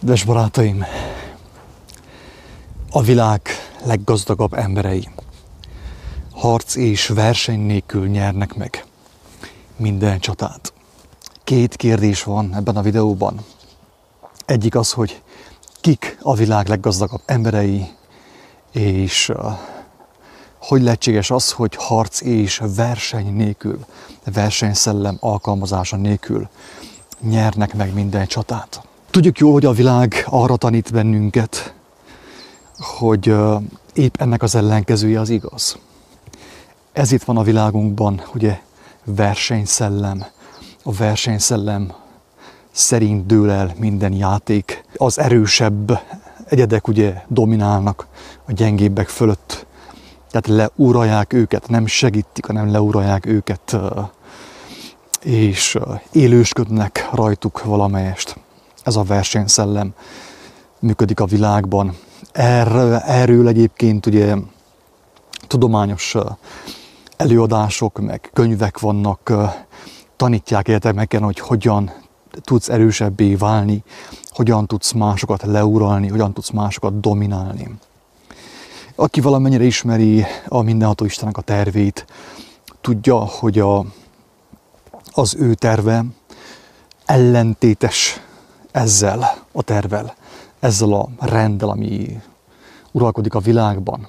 Kedves barátaim, a világ leggazdagabb emberei harc és verseny nélkül nyernek meg minden csatát. Két kérdés van ebben a videóban. Egyik az, hogy kik a világ leggazdagabb emberei, és uh, hogy lehetséges az, hogy harc és verseny nélkül, versenyszellem alkalmazása nélkül nyernek meg minden csatát. Tudjuk jól, hogy a világ arra tanít bennünket, hogy épp ennek az ellenkezője az igaz. Ez itt van a világunkban, ugye versenyszellem. A versenyszellem szerint dől el minden játék. Az erősebb egyedek ugye dominálnak a gyengébbek fölött. Tehát leuralják őket, nem segítik, hanem leuralják őket, és élősködnek rajtuk valamelyest. Ez a versenyszellem működik a világban. Erről, erről egyébként ugye tudományos előadások, meg könyvek vannak, tanítják egyetemeken, hogy hogyan tudsz erősebbé válni, hogyan tudsz másokat leuralni, hogyan tudsz másokat dominálni. Aki valamennyire ismeri a mindenható Istennek a tervét, tudja, hogy a, az ő terve ellentétes ezzel a tervel, ezzel a renddel, ami uralkodik a világban.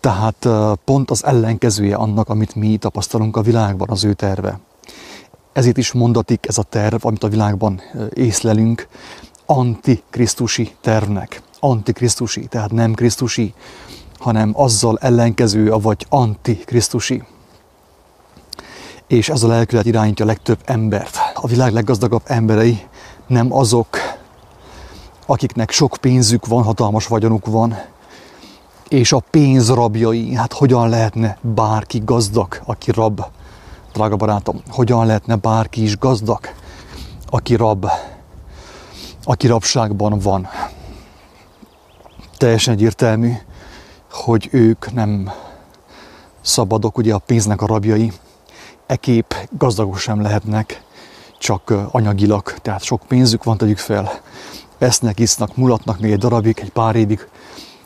Tehát pont az ellenkezője annak, amit mi tapasztalunk a világban, az ő terve. Ezért is mondatik ez a terv, amit a világban észlelünk, antikrisztusi tervnek. Antikrisztusi, tehát nem krisztusi, hanem azzal ellenkező, vagy antikrisztusi. És ez a lelkület irányítja a legtöbb embert. A világ leggazdagabb emberei nem azok, akiknek sok pénzük van, hatalmas vagyonuk van, és a pénz rabjai, hát hogyan lehetne bárki gazdag, aki rab, drága barátom, hogyan lehetne bárki is gazdag, aki rab, aki rabságban van. Teljesen egyértelmű, hogy ők nem szabadok, ugye a pénznek a rabjai, ekép gazdagok sem lehetnek, csak anyagilag, tehát sok pénzük van, tegyük fel, esznek, isznak, mulatnak még egy darabig, egy pár évig,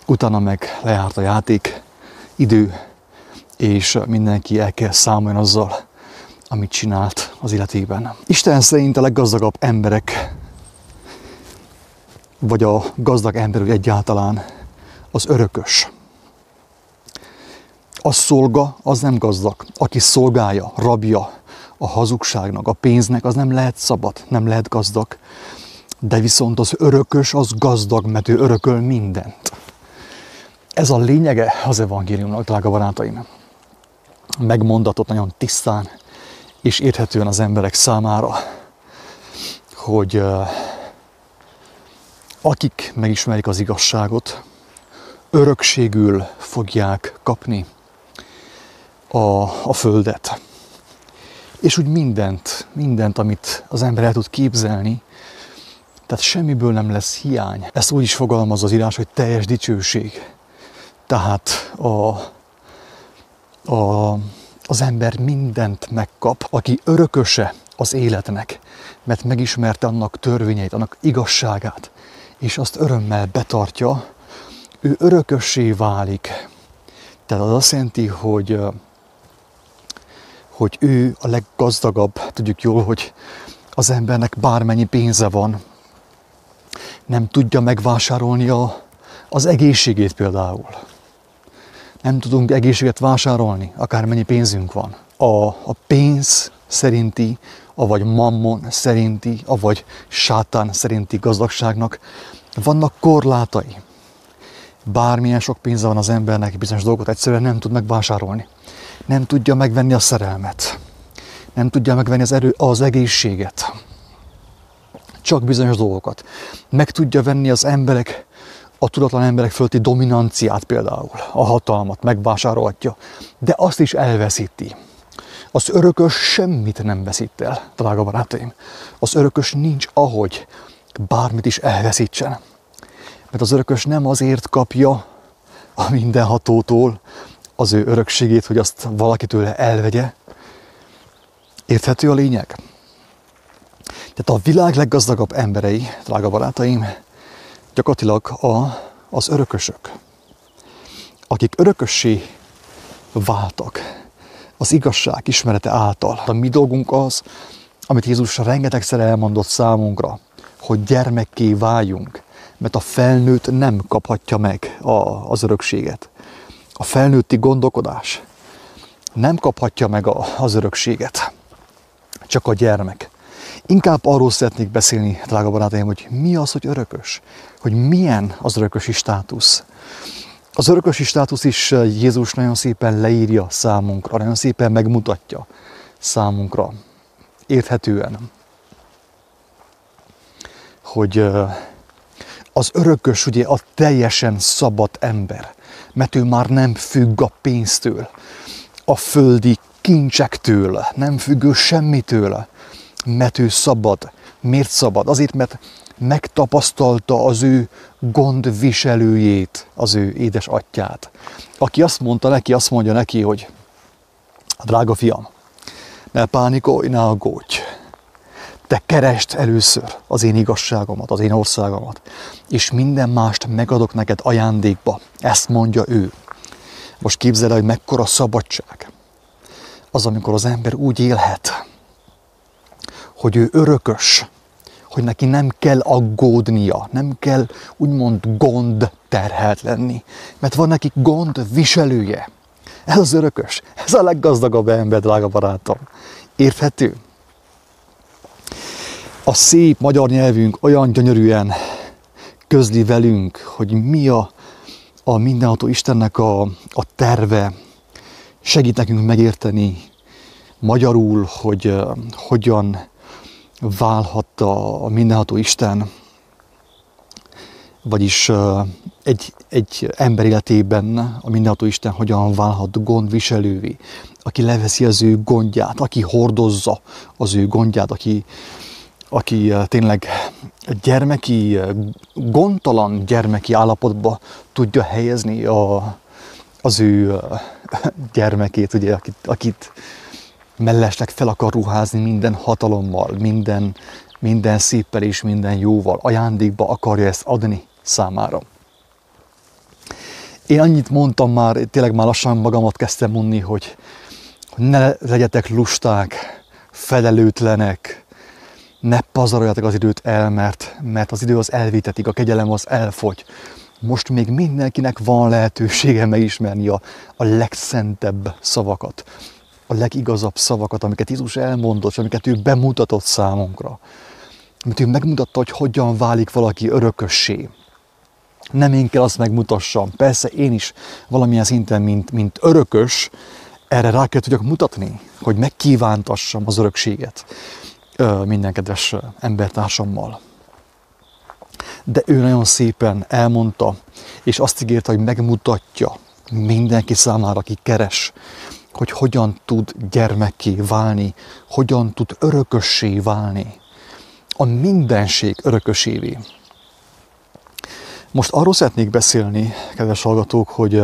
utána meg lejárt a játék idő, és mindenki el kell számolni azzal, amit csinált az életében. Isten szerint a leggazdagabb emberek, vagy a gazdag ember egyáltalán az örökös. A szolga az nem gazdag. Aki szolgálja, rabja a hazugságnak, a pénznek, az nem lehet szabad, nem lehet gazdag. De viszont az örökös az gazdag, mert ő örököl mindent. Ez a lényege az evangéliumnak, drága barátaim. Megmondatott nagyon tisztán és érthetően az emberek számára, hogy akik megismerik az igazságot, örökségül fogják kapni a, a földet. És úgy mindent, mindent, amit az ember el tud képzelni, tehát semmiből nem lesz hiány. Ezt úgy is fogalmaz az írás, hogy teljes dicsőség tehát a, a, az ember mindent megkap, aki örököse az életnek, mert megismerte annak törvényeit, annak igazságát, és azt örömmel betartja, ő örökössé válik. Tehát az azt jelenti, hogy, hogy ő a leggazdagabb, tudjuk jól, hogy az embernek bármennyi pénze van, nem tudja megvásárolni a, az egészségét például nem tudunk egészséget vásárolni, akármennyi pénzünk van. A, a pénz szerinti, avagy mammon szerinti, avagy sátán szerinti gazdagságnak vannak korlátai. Bármilyen sok pénze van az embernek, bizonyos dolgot egyszerűen nem tud megvásárolni. Nem tudja megvenni a szerelmet. Nem tudja megvenni az, erő, az egészséget. Csak bizonyos dolgokat. Meg tudja venni az emberek a tudatlan emberek fölti dominanciát például, a hatalmat megvásárolhatja, de azt is elveszíti. Az örökös semmit nem veszít el, drága barátaim. Az örökös nincs ahogy bármit is elveszítsen. Mert az örökös nem azért kapja a mindenhatótól az ő örökségét, hogy azt valaki tőle elvegye. Érthető a lényeg? Tehát a világ leggazdagabb emberei, drága barátaim, gyakorlatilag a, az örökösök, akik örökössé váltak az igazság ismerete által. A mi dolgunk az, amit Jézus rengetegszer elmondott számunkra, hogy gyermekké váljunk, mert a felnőtt nem kaphatja meg a, az örökséget. A felnőtti gondolkodás nem kaphatja meg a, az örökséget, csak a gyermek. Inkább arról szeretnék beszélni, drága barátaim, hogy mi az, hogy örökös, hogy milyen az örökösi státusz. Az örökösi státusz is Jézus nagyon szépen leírja számunkra, nagyon szépen megmutatja számunkra, érthetően, hogy az örökös ugye a teljesen szabad ember, mert ő már nem függ a pénztől, a földi kincsektől, nem függő semmitől, mert ő szabad. Miért szabad? Azért, mert megtapasztalta az ő gondviselőjét, az ő édes atyát, aki azt mondta neki, azt mondja neki, hogy drága fiam, ne pánikolj, ne aggódj, te kerest először az én igazságomat, az én országomat, és minden mást megadok neked ajándékba. Ezt mondja ő. Most képzeld el, hogy mekkora szabadság. Az, amikor az ember úgy élhet, hogy ő örökös, hogy neki nem kell aggódnia, nem kell úgymond gond terhelt lenni, mert van neki gond viselője. Ez az örökös, ez a leggazdagabb ember, drága barátom. Érthető? A szép magyar nyelvünk olyan gyönyörűen közli velünk, hogy mi a, a mindenható Istennek a, a terve, segít nekünk megérteni magyarul, hogy uh, hogyan válhat a, mindenható Isten, vagyis uh, egy, egy ember életében a mindenható Isten hogyan válhat gondviselővé, aki leveszi az ő gondját, aki hordozza az ő gondját, aki, aki tényleg gyermeki, gondtalan gyermeki állapotba tudja helyezni a, az ő gyermekét, ugye, akit, akit mellesleg fel akar ruházni minden hatalommal, minden, minden széppel és minden jóval, ajándékba akarja ezt adni számára. Én annyit mondtam már, tényleg már lassan magamat kezdtem mondni, hogy ne legyetek lusták, felelőtlenek, ne pazaroljatok az időt el, mert, mert az idő az elvitetik, a kegyelem az elfogy. Most még mindenkinek van lehetősége megismerni a, a legszentebb szavakat, a legigazabb szavakat, amiket Jézus elmondott, és amiket ő bemutatott számunkra. Amit ő megmutatta, hogy hogyan válik valaki örökössé. Nem én kell azt megmutassam. Persze én is valamilyen szinten, mint, mint örökös, erre rá kell tudjak mutatni, hogy megkívántassam az örökséget minden kedves embertársammal. De ő nagyon szépen elmondta, és azt ígérte, hogy megmutatja mindenki számára, aki keres, hogy hogyan tud gyermekké válni, hogyan tud örökössé válni, a mindenség örökösévé. Most arról szeretnék beszélni, kedves hallgatók, hogy,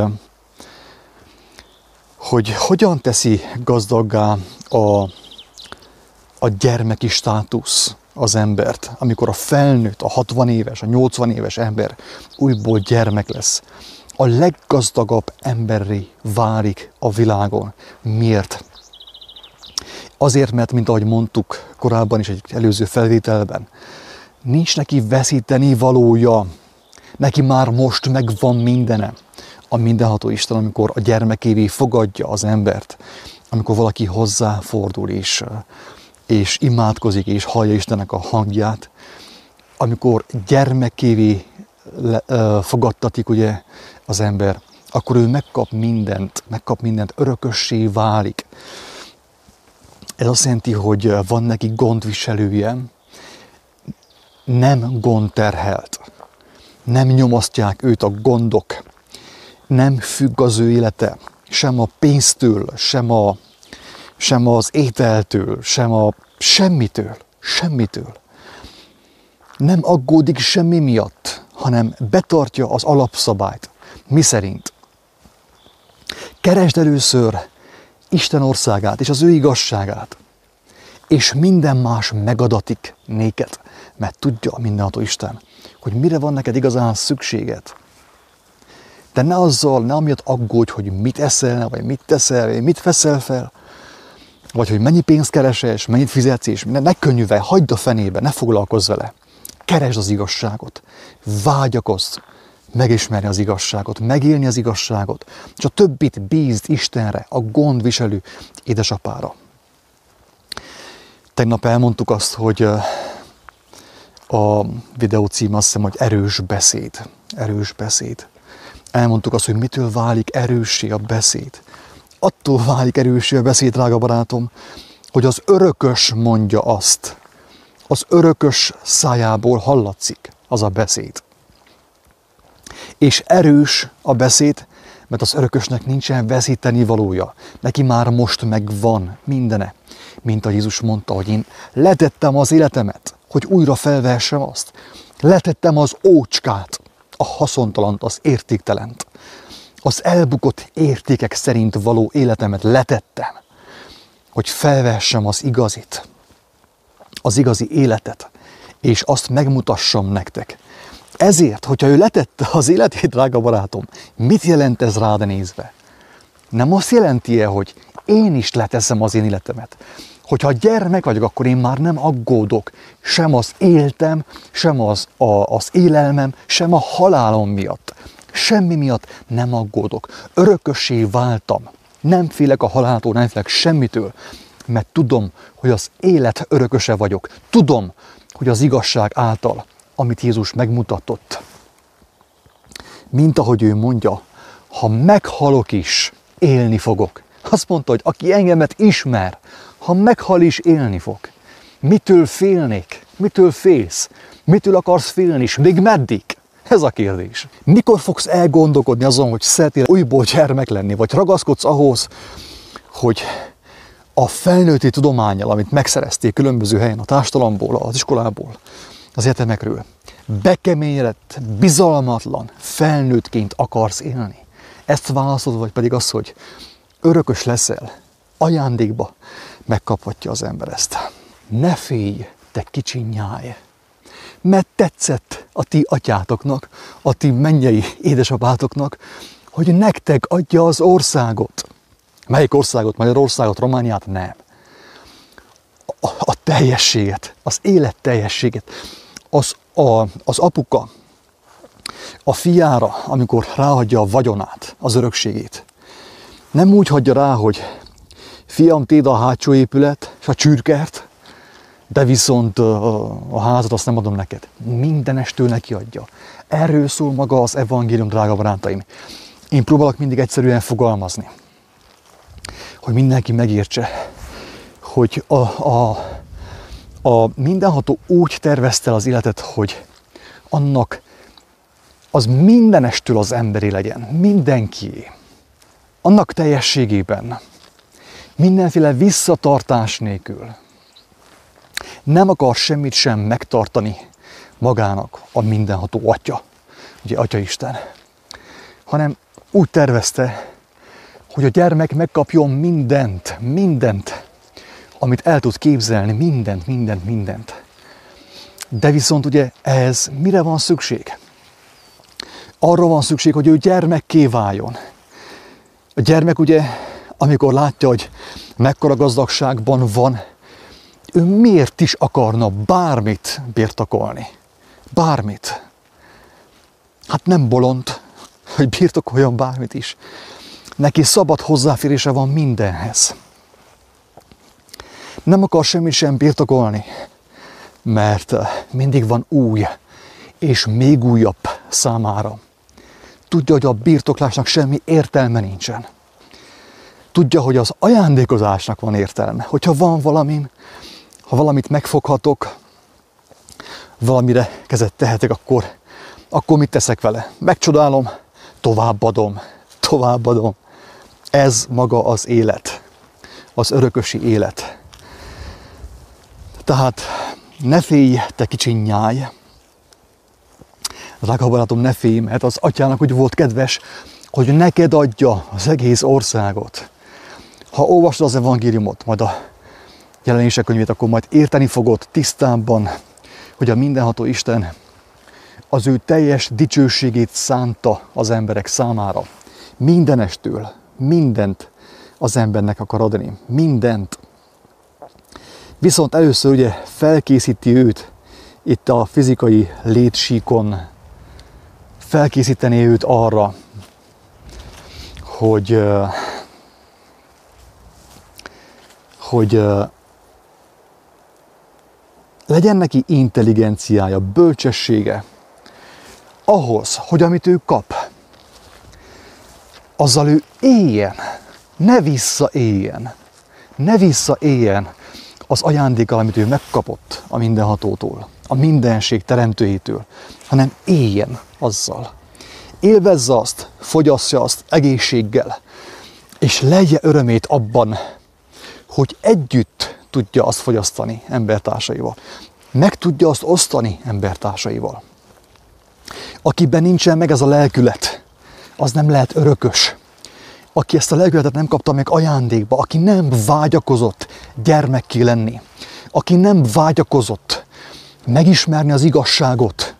hogy hogyan teszi gazdaggá a, a gyermeki státusz az embert, amikor a felnőtt, a 60 éves, a 80 éves ember újból gyermek lesz a leggazdagabb emberré válik a világon. Miért? Azért, mert, mint ahogy mondtuk korábban is egy előző felvételben, nincs neki veszíteni valója, neki már most megvan mindene. A mindenható Isten, amikor a gyermekévé fogadja az embert, amikor valaki hozzáfordul és, és imádkozik és hallja Istennek a hangját, amikor gyermekévé fogadtatik ugye az ember, akkor ő megkap mindent, megkap mindent, örökössé válik. Ez azt jelenti, hogy van neki gondviselője, nem gondterhelt, nem nyomasztják őt a gondok, nem függ az ő élete, sem a pénztől, sem, a, sem az ételtől, sem a semmitől, semmitől. Nem aggódik semmi miatt, hanem betartja az alapszabályt. Mi szerint? Keresd először Isten országát és az ő igazságát, és minden más megadatik néked, mert tudja a mindenható Isten, hogy mire van neked igazán szükséged. De ne azzal, ne amiatt aggódj, hogy mit eszel, vagy mit teszel, vagy mit veszel fel, vagy hogy mennyi pénzt keresel, és mennyit fizetsz, és ne, ne könyve, hagyd a fenébe, ne foglalkozz vele. Keresd az igazságot, vágyakozz, megismerni az igazságot, megélni az igazságot, és a többit bízd Istenre, a gondviselő édesapára. Tegnap elmondtuk azt, hogy a videó cím azt hiszem, hogy erős beszéd. Erős beszéd. Elmondtuk azt, hogy mitől válik erőssé a beszéd. Attól válik erőssé a beszéd, drága barátom, hogy az örökös mondja azt. Az örökös szájából hallatszik az a beszéd. És erős a beszéd, mert az örökösnek nincsen veszíteni valója. Neki már most megvan mindene. Mint a Jézus mondta, hogy én letettem az életemet, hogy újra felvehessem azt. Letettem az ócskát, a haszontalant, az értéktelent. Az elbukott értékek szerint való életemet letettem, hogy felvehessem az igazit, az igazi életet, és azt megmutassam nektek. Ezért, hogyha ő letette az életét, drága barátom, mit jelent ez rád nézve? Nem azt jelenti-e, hogy én is leteszem az én életemet? Hogyha gyermek vagyok, akkor én már nem aggódok sem az éltem, sem az, a, az élelmem, sem a halálom miatt. Semmi miatt nem aggódok. Örökössé váltam. Nem félek a haláltól, nem félek semmitől, mert tudom, hogy az élet örököse vagyok. Tudom, hogy az igazság által amit Jézus megmutatott. Mint ahogy ő mondja, ha meghalok is, élni fogok. Azt mondta, hogy aki engemet ismer, ha meghal is, élni fog. Mitől félnék? Mitől félsz? Mitől akarsz félni, és még meddig? Ez a kérdés. Mikor fogsz elgondolkodni azon, hogy szeretnél újból gyermek lenni, vagy ragaszkodsz ahhoz, hogy a felnőtti tudományjal, amit megszerezték különböző helyen a társadalomból, az iskolából, az egyetemekről. Bekeményedett, bizalmatlan, felnőttként akarsz élni. Ezt válaszolod, vagy pedig az, hogy örökös leszel, ajándékba megkaphatja az ember ezt. Ne félj, te kicsi nyáj, mert tetszett a ti atyátoknak, a ti mennyei édesapátoknak, hogy nektek adja az országot. Melyik országot? Magyarországot, Romániát? Nem. A, a teljességet, az élet teljességet az, a, az apuka a fiára, amikor ráhagyja a vagyonát, az örökségét, nem úgy hagyja rá, hogy fiam, téd a hátsó épület és a csürkert, de viszont a házat azt nem adom neked. Mindenestől neki adja. Erről szól maga az evangélium, drága barátaim. Én próbálok mindig egyszerűen fogalmazni, hogy mindenki megértse, hogy a, a, a mindenható úgy tervezte az életet, hogy annak az mindenestől az emberi legyen, mindenki. Annak teljességében, mindenféle visszatartás nélkül. Nem akar semmit sem megtartani magának a mindenható Atya, ugye Atya Isten, hanem úgy tervezte, hogy a gyermek megkapjon mindent, mindent, amit el tud képzelni, mindent, mindent, mindent. De viszont ugye ez mire van szükség? Arra van szükség, hogy ő gyermekké váljon. A gyermek ugye, amikor látja, hogy mekkora gazdagságban van, ő miért is akarna bármit birtokolni? Bármit. Hát nem bolond, hogy birtokoljon bármit is. Neki szabad hozzáférése van mindenhez nem akar semmit sem birtokolni, mert eh, mindig van új, és még újabb számára. Tudja, hogy a birtoklásnak semmi értelme nincsen. Tudja, hogy az ajándékozásnak van értelme. Hogyha van valamim, ha valamit megfoghatok, valamire kezet tehetek, akkor, akkor mit teszek vele? Megcsodálom, továbbadom, továbbadom. Ez maga az élet, az örökösi élet. Tehát ne félj, te kicsi nyáj. Drága barátom, ne félj, mert az atyának úgy volt kedves, hogy neked adja az egész országot. Ha olvasod az evangéliumot, majd a, jelenések könyvét, akkor majd érteni fogod tisztábban, hogy a mindenható Isten az ő teljes dicsőségét szánta az emberek számára. Mindenestől, mindent az embernek akar adni. Mindent. Viszont először ugye felkészíti őt itt a fizikai létsíkon, felkészíteni őt arra, hogy hogy legyen neki intelligenciája, bölcsessége, ahhoz, hogy amit ő kap, azzal ő éljen, ne visszaéljen, ne visszaéljen az ajándékkal, amit ő megkapott a mindenhatótól, a mindenség teremtőjétől, hanem éljen azzal. Élvezze azt, fogyassza azt egészséggel, és legye örömét abban, hogy együtt tudja azt fogyasztani embertársaival. Meg tudja azt osztani embertársaival. Akiben nincsen meg ez a lelkület, az nem lehet örökös. Aki ezt a lelkületet nem kapta meg ajándékba, aki nem vágyakozott gyermekké lenni, aki nem vágyakozott megismerni az igazságot,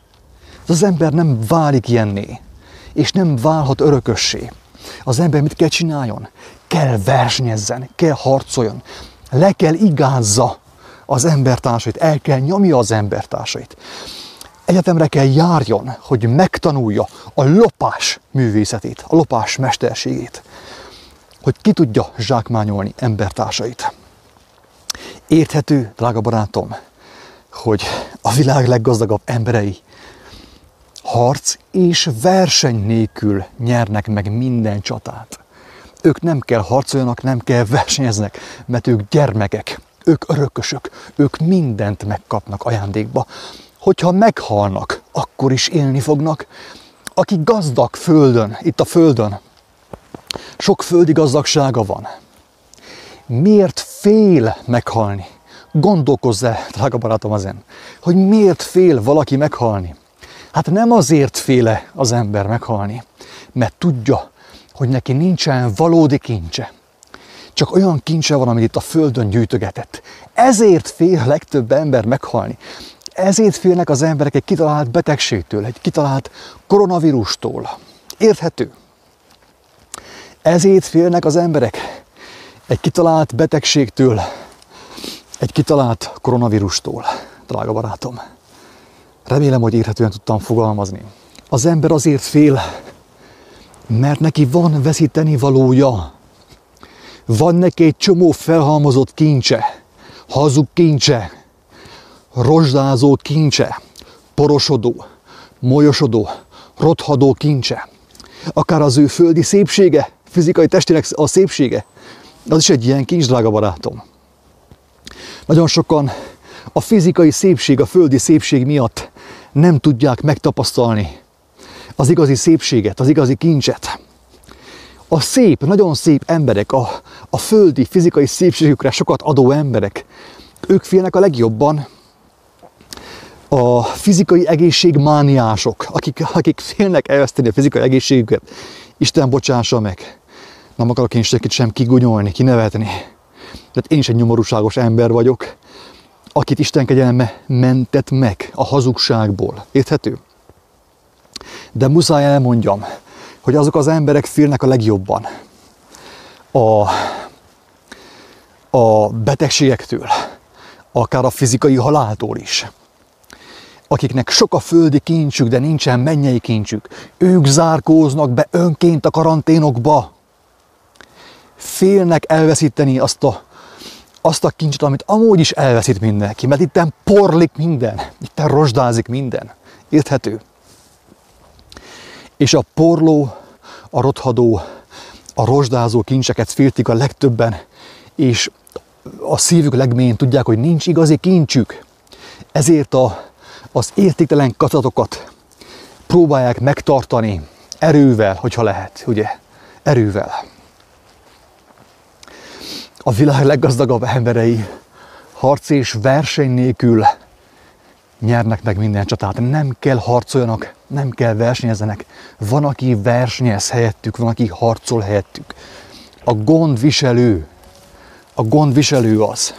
az, az ember nem válik ilyenné, és nem válhat örökössé. Az ember mit kell csináljon? Kell versenyezzen, kell harcoljon, le kell igázza az embertársait, el kell nyomja az embertársait egyetemre kell járjon, hogy megtanulja a lopás művészetét, a lopás mesterségét, hogy ki tudja zsákmányolni embertársait. Érthető, drága barátom, hogy a világ leggazdagabb emberei harc és verseny nélkül nyernek meg minden csatát. Ők nem kell harcoljanak, nem kell versenyeznek, mert ők gyermekek, ők örökösök, ők mindent megkapnak ajándékba hogyha meghalnak, akkor is élni fognak. Aki gazdag földön, itt a földön, sok földi gazdagsága van. Miért fél meghalni? Gondolkozz el, drága barátom, ezen, hogy miért fél valaki meghalni? Hát nem azért féle az ember meghalni, mert tudja, hogy neki nincsen valódi kincse. Csak olyan kincse van, amit itt a földön gyűjtögetett. Ezért fél a legtöbb ember meghalni. Ezért félnek az emberek egy kitalált betegségtől, egy kitalált koronavírustól. Érthető. Ezért félnek az emberek egy kitalált betegségtől, egy kitalált koronavírustól, drága barátom. Remélem, hogy érthetően tudtam fogalmazni. Az ember azért fél, mert neki van veszíteni valója. Van neki egy csomó felhalmozott kincse, hazug kincse, rozsdázó kincse, porosodó, molyosodó, rothadó kincse, akár az ő földi szépsége, fizikai testének a szépsége, az is egy ilyen kincs, drága barátom. Nagyon sokan a fizikai szépség, a földi szépség miatt nem tudják megtapasztalni az igazi szépséget, az igazi kincset. A szép, nagyon szép emberek, a, a földi, fizikai szépségükre sokat adó emberek, ők félnek a legjobban a fizikai egészség mániások, akik, akik félnek elveszteni a fizikai egészségüket, Isten bocsássa meg. Nem akarok én senkit sem kigunyolni, kinevetni. Tehát én is egy nyomorúságos ember vagyok, akit Isten kegyelme mentett meg a hazugságból. Érthető? De muszáj elmondjam, hogy azok az emberek félnek a legjobban a, a betegségektől, akár a fizikai haláltól is akiknek sok a földi kincsük, de nincsen mennyei kincsük, ők zárkóznak be önként a karanténokba. Félnek elveszíteni azt a, azt a kincset, amit amúgy is elveszít mindenki, mert itten porlik minden, itten rozsdázik minden. Érthető? És a porló, a rothadó, a rozsdázó kincseket féltik a legtöbben, és a szívük legmélyén tudják, hogy nincs igazi kincsük. Ezért a az értéktelen kacatokat próbálják megtartani erővel, hogyha lehet, ugye? Erővel. A világ leggazdagabb emberei harc és verseny nélkül nyernek meg minden csatát. Nem kell harcoljanak, nem kell versenyezzenek. Van, aki versenyez helyettük, van, aki harcol helyettük. A gondviselő, a gondviselő az,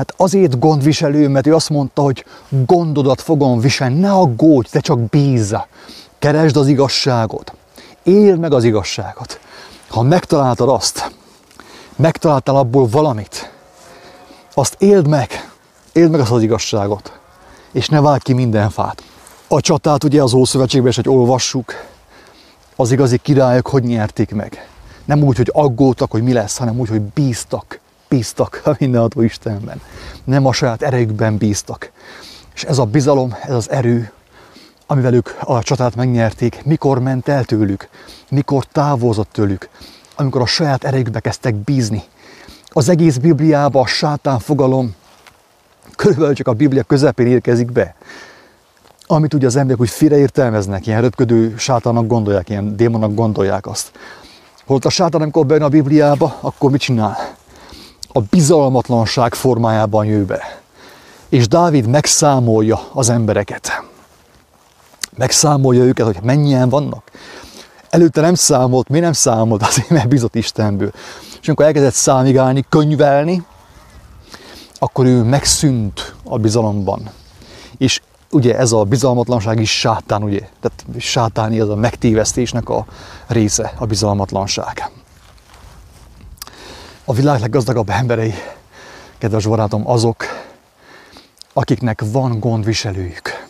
Hát azért gondviselő, mert ő azt mondta, hogy gondodat fogom viselni, ne aggódj, te csak bízza. Keresd az igazságot. Éld meg az igazságot. Ha megtaláltad azt, megtaláltál abból valamit, azt éld meg, éld meg azt az igazságot, és ne vágj ki minden fát. A csatát ugye az Ószövetségben is, hogy olvassuk, az igazi királyok hogy nyerték meg. Nem úgy, hogy aggódtak, hogy mi lesz, hanem úgy, hogy bíztak, bíztak a mindenható Istenben. Nem a saját erejükben bíztak. És ez a bizalom, ez az erő, amivel ők a csatát megnyerték, mikor ment el tőlük, mikor távozott tőlük, amikor a saját erejükbe kezdtek bízni. Az egész Bibliában a sátán fogalom körülbelül csak a Biblia közepén érkezik be. Amit ugye az emberek úgy félreértelmeznek, ilyen röpködő sátának gondolják, ilyen démonnak gondolják azt. Holott a sátán, amikor bejön a Bibliába, akkor mit csinál? A bizalmatlanság formájában jő be. És Dávid megszámolja az embereket. Megszámolja őket, hogy mennyien vannak. Előtte nem számolt, mi nem számolt, azért mert bizott Istenből. És amikor elkezdett számigálni, könyvelni, akkor ő megszűnt a bizalomban. És ugye ez a bizalmatlanság is sátán, ugye? Tehát sátáni ez a megtévesztésnek a része, a bizalmatlanság. A világ leggazdagabb emberei, kedves barátom, azok, akiknek van gondviselőjük.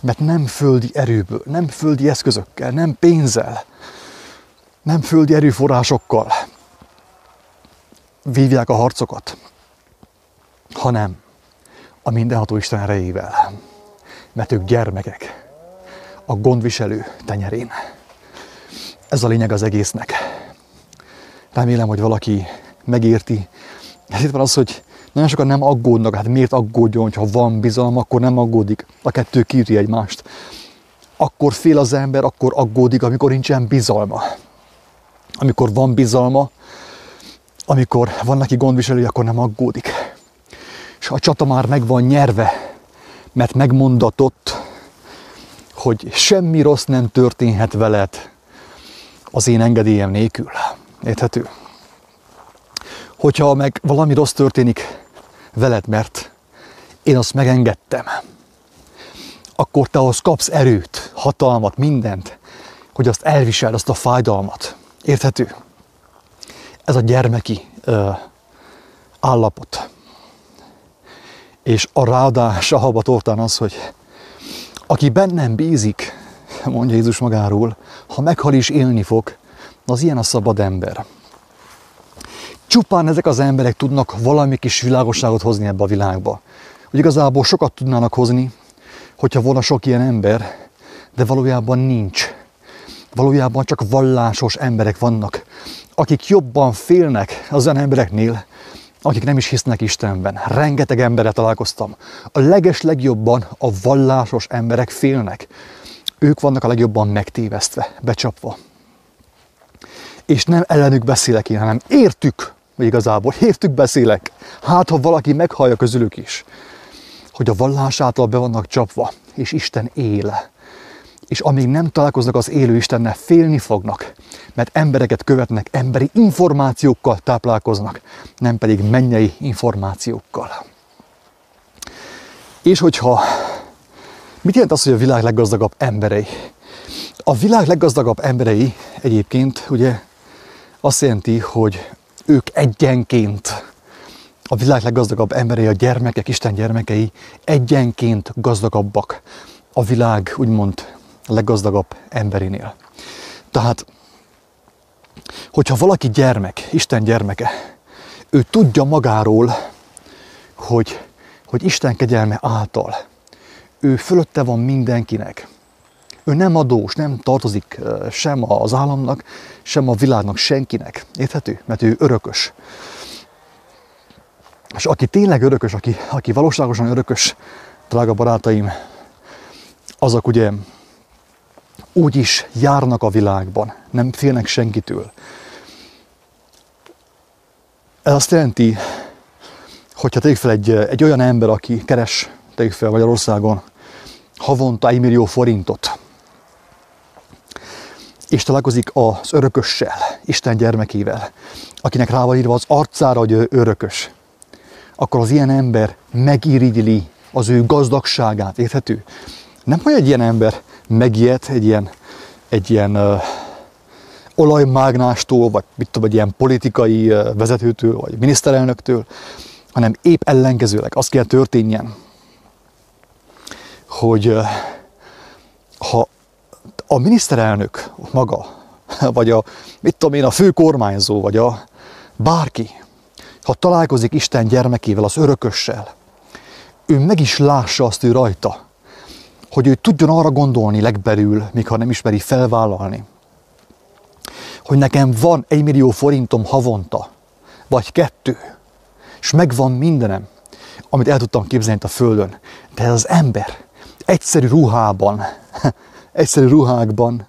Mert nem földi erőből, nem földi eszközökkel, nem pénzzel, nem földi erőforrásokkal vívják a harcokat, hanem a mindenható Isten erejével. Mert ők gyermekek a gondviselő tenyerén. Ez a lényeg az egésznek. Remélem, hogy valaki megérti. Ezért van az, hogy nagyon sokan nem aggódnak, hát miért aggódjon, hogyha van bizalom, akkor nem aggódik. A kettő kírja egymást. Akkor fél az ember, akkor aggódik, amikor nincsen bizalma. Amikor van bizalma, amikor van neki gondviselő, akkor nem aggódik. És a csata már meg van nyerve, mert megmondatott, hogy semmi rossz nem történhet veled az én engedélyem nélkül. Érthető? Hogyha meg valami rossz történik veled, mert én azt megengedtem, akkor te ahhoz kapsz erőt, hatalmat, mindent, hogy azt elviseld, azt a fájdalmat. Érthető? Ez a gyermeki ö, állapot. És a ráadás a habatortán az, hogy aki bennem bízik, mondja Jézus magáról, ha meghal is élni fog, az ilyen a szabad ember. Csupán ezek az emberek tudnak valami kis világosságot hozni ebbe a világba. Hogy igazából sokat tudnának hozni, hogyha volna sok ilyen ember, de valójában nincs. Valójában csak vallásos emberek vannak, akik jobban félnek az olyan embereknél, akik nem is hisznek Istenben. Rengeteg emberre találkoztam. A leges legjobban a vallásos emberek félnek. Ők vannak a legjobban megtévesztve, becsapva. És nem ellenük beszélek én, hanem értük, vagy igazából értük beszélek. Hát, ha valaki meghallja közülük is, hogy a vallás által be vannak csapva, és Isten él. És amíg nem találkoznak az élő Istennel, félni fognak, mert embereket követnek, emberi információkkal táplálkoznak, nem pedig mennyei információkkal. És hogyha, mit jelent az, hogy a világ leggazdagabb emberei? A világ leggazdagabb emberei egyébként ugye azt jelenti, hogy ők egyenként, a világ leggazdagabb emberei, a gyermekek, Isten gyermekei egyenként gazdagabbak a világ úgymond leggazdagabb emberinél. Tehát hogyha valaki gyermek, Isten gyermeke, ő tudja magáról, hogy, hogy Isten kegyelme által ő fölötte van mindenkinek. Ő nem adós, nem tartozik sem az államnak, sem a világnak, senkinek. Érthető? Mert ő örökös. És aki tényleg örökös, aki, aki valóságosan örökös, drága barátaim, azok ugye úgy is járnak a világban, nem félnek senkitől. Ez azt jelenti, hogyha tegyük fel egy, egy olyan ember, aki keres, tegyük fel Magyarországon, havonta egy millió forintot, és találkozik az örökössel, Isten gyermekével, akinek rá van írva az arcára, hogy ő örökös, akkor az ilyen ember megirigyli az ő gazdagságát, érthető? Nem, hogy egy ilyen ember megijed egy ilyen, egy ilyen uh, olajmágnástól, vagy mit tudom, egy ilyen politikai uh, vezetőtől, vagy miniszterelnöktől, hanem épp ellenkezőleg az kell történjen, hogy uh, ha a miniszterelnök maga, vagy a, mit tudom én, a fő kormányzó, vagy a bárki, ha találkozik Isten gyermekével, az örökössel, ő meg is lássa azt ő rajta, hogy ő tudjon arra gondolni legbelül, még ha nem ismeri felvállalni, hogy nekem van egy millió forintom havonta, vagy kettő, és megvan mindenem, amit el tudtam képzelni a Földön. De ez az ember egyszerű ruhában, egyszerű ruhákban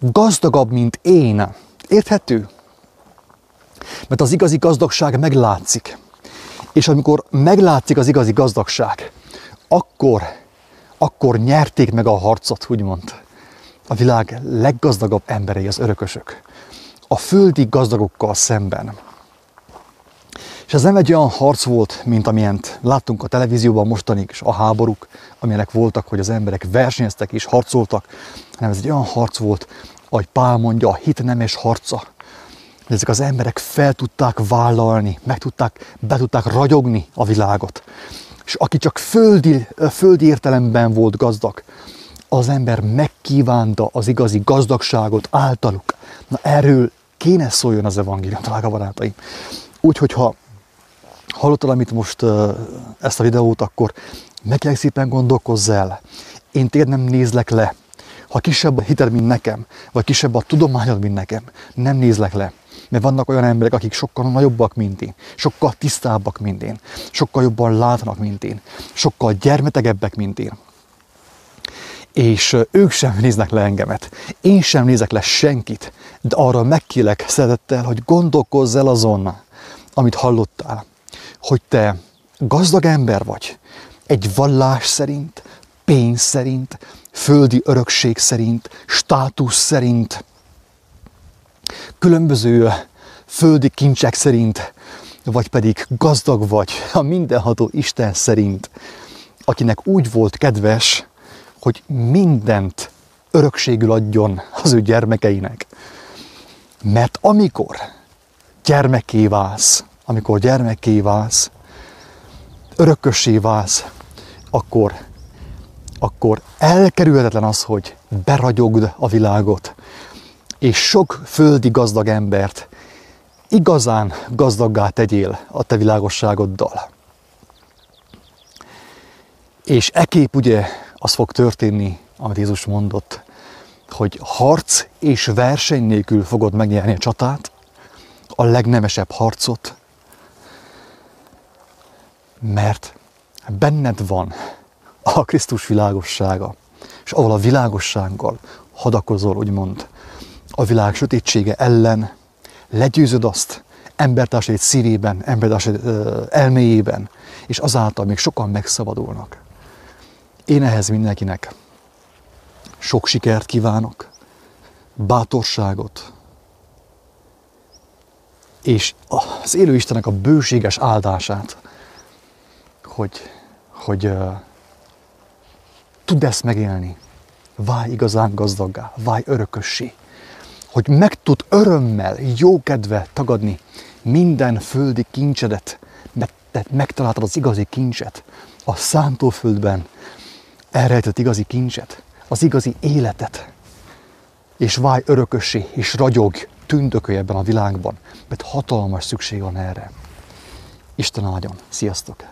gazdagabb, mint én. Érthető? Mert az igazi gazdagság meglátszik. És amikor meglátszik az igazi gazdagság, akkor, akkor nyerték meg a harcot, úgymond. A világ leggazdagabb emberei, az örökösök. A földi gazdagokkal szemben. És ez nem egy olyan harc volt, mint amilyent láttunk a televízióban mostanig, és a háborúk, amilyenek voltak, hogy az emberek versenyeztek és harcoltak, hanem ez egy olyan harc volt, ahogy Pál mondja, a hit nemes harca, ezek az emberek fel tudták vállalni, meg tudták, be tudták ragyogni a világot. És aki csak földi, földi értelemben volt gazdag, az ember megkívánta az igazi gazdagságot általuk. Na erről kéne szóljon az evangélium, drága barátaim. Úgyhogy ha hallottad, amit most ezt a videót, akkor meg kell szépen gondolkozz el. Én téged nem nézlek le. Ha kisebb a hited, mint nekem, vagy kisebb a tudományod, mint nekem, nem nézlek le. Mert vannak olyan emberek, akik sokkal nagyobbak, mint én, sokkal tisztábbak, mint én, sokkal jobban látnak, mint én, sokkal gyermetegebbek, mint én. És ők sem néznek le engemet. Én sem nézek le senkit, de arra megkélek szeretettel, hogy gondolkozz el azon, amit hallottál, hogy te gazdag ember vagy, egy vallás szerint, pénz szerint, földi örökség szerint, státusz szerint, különböző földi kincsek szerint, vagy pedig gazdag vagy a mindenható Isten szerint, akinek úgy volt kedves, hogy mindent örökségül adjon az ő gyermekeinek. Mert amikor gyermeké válsz, amikor gyermeké válsz, örökössé válsz, akkor, akkor elkerülhetetlen az, hogy beragyogd a világot, és sok földi gazdag embert igazán gazdaggá tegyél a te világosságoddal. És ekép ugye az fog történni, amit Jézus mondott, hogy harc és verseny nélkül fogod megnyerni a csatát, a legnemesebb harcot, mert benned van a Krisztus világossága, és ahol a világossággal hadakozol, úgymond, a világ sötétsége ellen, legyőzöd azt embertársaid szívében, embertársaid elméjében, és azáltal még sokan megszabadulnak. Én ehhez mindenkinek sok sikert kívánok, bátorságot, és az élő Istennek a bőséges áldását, hogy, hogy uh, tudd ezt megélni, válj igazán gazdaggá, válj örökössé, hogy meg tud örömmel, jókedve tagadni minden földi kincsedet, mert te megtaláltad az igazi kincset, a szántóföldben elrejtett igazi kincset, az igazi életet, és válj örökössé, és ragyog, tündökölj ebben a világban, mert hatalmas szükség van erre. Isten áldjon! Sziasztok!